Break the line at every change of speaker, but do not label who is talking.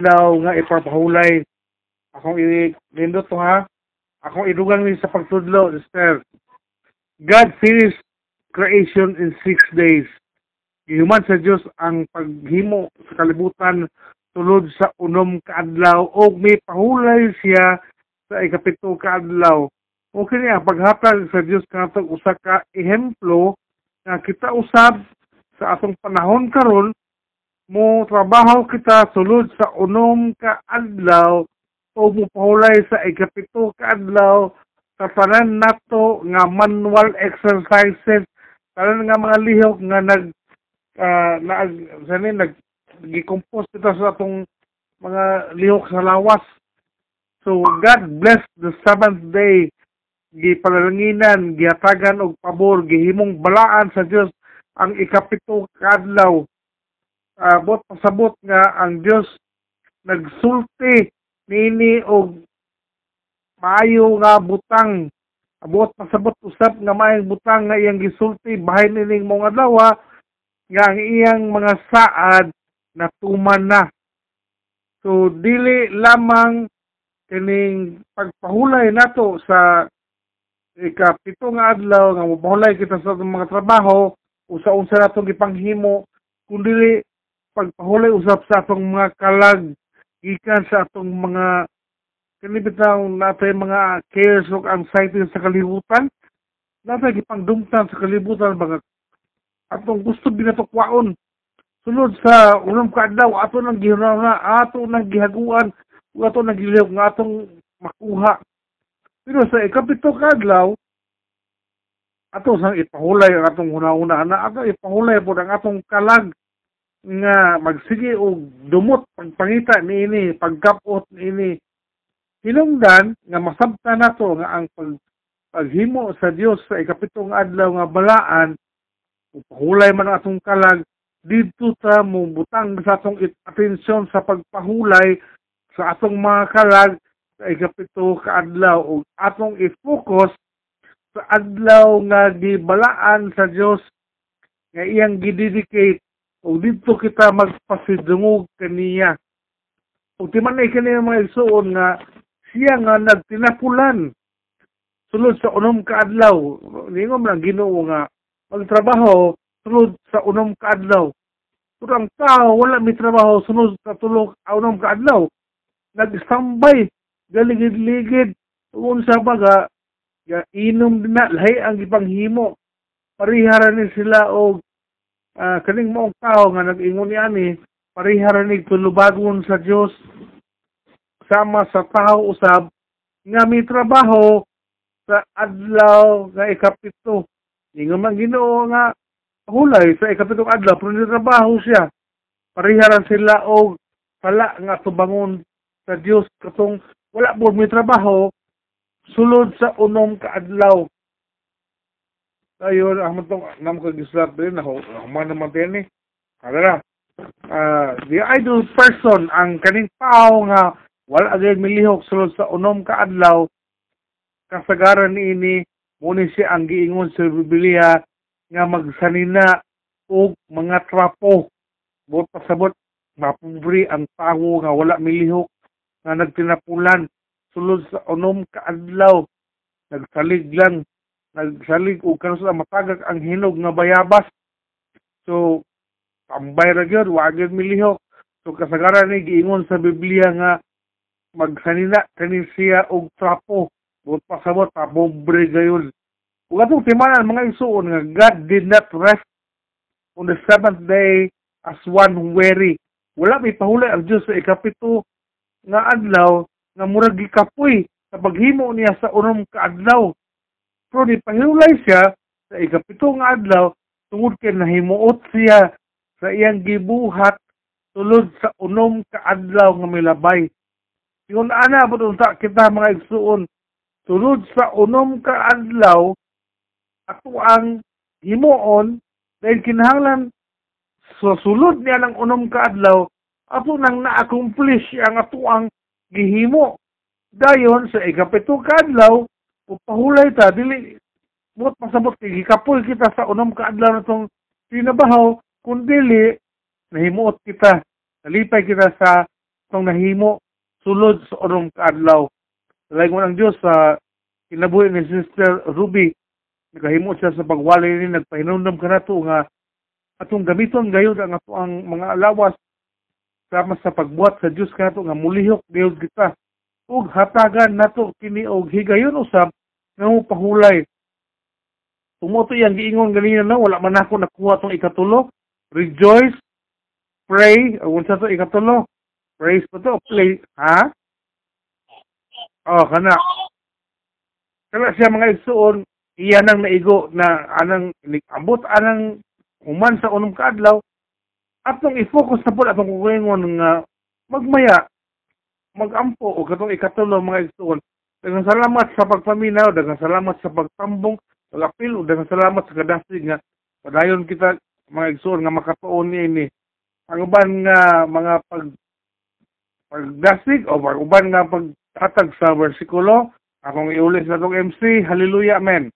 daw nga ipapahulay. Akong i-nindot to ha. Akong idugang ni sa pagtudlo, sister. God finished creation in six days. Gihuman sa Dios ang paghimo sa kalibutan tulod sa unom kaadlaw o may pahulay siya sa ikapito kaadlaw. Okay niya, paghatag sa Dios kanatong usa ka ehemplo nga kita usab sa atong panahon karon mo trabaho kita sulod sa unom ka adlaw o mo pahulay sa ikapito ka adlaw sa tanan nato nga manual exercises tanan nga mga lihok nga nag uh, na sani nag gi-compose kita sa atong mga lihok sa lawas. So God bless the seventh day. Gipalanginan gihatagan og pabor gihimong balaan sa Dios ang ikapito ka adlaw abot pasabot nga ang Dios nagsulti nini og maayo nga butang. Abot pasabot usap nga maayong butang nga iyang gisulti bahay nining mga adlaw nga ang iyang mga saad natuman na. So dili lamang kining pagpahulay nato sa ikapito nga adlaw nga mapahulay kita sa mga trabaho usa-unsa natong gipanghimo kundi pagpahulay usap sa atong mga kalag gikan sa atong mga kanibitaw natay mga cares ug anxiety sa kalibutan. Natay gipangdumtan sa kalibutan mga atong gusto binatukwaon sulod sa unang kaadlaw ato nang gihuna ato nang gihaguan ug ato nang gilihok nga atong makuha. Pero sa ikapito kadlaw ato sang ipahulay ang atong una-una na ato ipahulay po ang atong kalag nga magsige og dumot pagpangita niini pagkapot niini hinungdan nga masabta nato nga ang pag paghimo sa Dios sa ikapitong adlaw nga balaan upahulay man ang atong kalag didto ta mo butang sa atong atensyon sa pagpahulay sa atong mga kalag sa ikapito ka adlaw ug atong i-focus sa adlaw nga gibalaan sa Dios nga iyang gidedicate o dito kita magpasidungog kaniya. O timan na kaniya mga igsuon nga siya nga nagtinapulan sulod sa unom kaadlaw. Ningom lang ginoo nga magtrabaho sulod sa unom kaadlaw. Pero ang tao wala may trabaho sulod sa tulog unom kaadlaw. Nag-standby, galigid-ligid, unsa baga, ya, inom din na, lahi ang ipanghimo. Pariharan ni sila og uh, kaning maong tao nga nag-ingon ni ani parihara ni tulubagon sa Dios sama sa tao usab nga may trabaho sa adlaw nga ikapito. Ingon man Ginoo nga hulay sa ikapitong adlaw pero ni trabaho siya. Pariharan sila og pala nga tubangon sa Dios katong wala po may trabaho sulod sa unom ka adlaw Ayun, ang matong nam ko gislat din ako, man naman din eh. Kala uh, the idol person ang kaning tao nga wala agad milihok sulod sa unom ka adlaw kasagaran niini muni siya ang giingon sa Biblia nga magsanina og mga trapo. Bot pasabot mapubri ang tao nga wala milihok nga nagtinapulan sulod sa unom ka adlaw nagsalig lang nagsalig og kanus sa matagak ang hinog nga bayabas. So tambay ra gyud wa gyud milihok. So kasagaran ni giingon sa Biblia nga magsanina kani siya og trapo. Bot pasabot pa pobre gayon. Ug atong timanan mga isuon nga God did not rest on the seventh day as one weary. Wala may pahuli ang Dios sa ikapito nga adlaw nga murag gikapoy sa paghimo niya sa unom ka adlaw pero ni pahulay siya sa ikapito nga adlaw tungod kay nahimuot siya sa iyang gibuhat tulod sa unom ka adlaw nga milabay. Yun ana po unta kita mga igsuon tulod sa unom ka adlaw ato ang himuon dahil kinahanglan sa sulod niya ng unom ka adlaw ato nang na-accomplish ang ato ang gihimo. Dayon sa ikapito ka adlaw upahulay ta dili buot pasabot kay gikapoy kita sa unom ka adlaw natong tinabaho kun dili nahimuot kita nalipay kita sa itong nahimo sulod sa unom kaadlaw. Laing mo ng Diyos sa kinabuhi ni Sister Ruby, nakahimo siya sa pagwali ni nagpahinumdum ka na to nga atong gamiton gayud ang ato ang mga alawas sama sa pagbuhat sa Dios kanato nga mulihok gayud kita ug hatagan nato kini og higayon usab nga pahulay Tumuto yan giingon ganina na wala man ako nakuha tong ikatulo. Rejoice. Pray. O unsa to ikatulo? Praise pa to? Play. Ha? Oh kana. Kana siya mga igsuon iya nang naigo na anang ambot anang human sa unong kaadlaw. Atong i-focus na po atong kukulingon nga magmaya magampo o katong ikatulo mga igsuon daghang salamat sa pagpaminaw daghang salamat sa pagtambong pag-apil o daghang salamat sa kadasig nga padayon kita mga igsuon nga makatuon ni ini. Ang uban nga mga pag pagdasig o pag uban nga paghatag sa bersikulo akong iulit sa tong MC hallelujah amen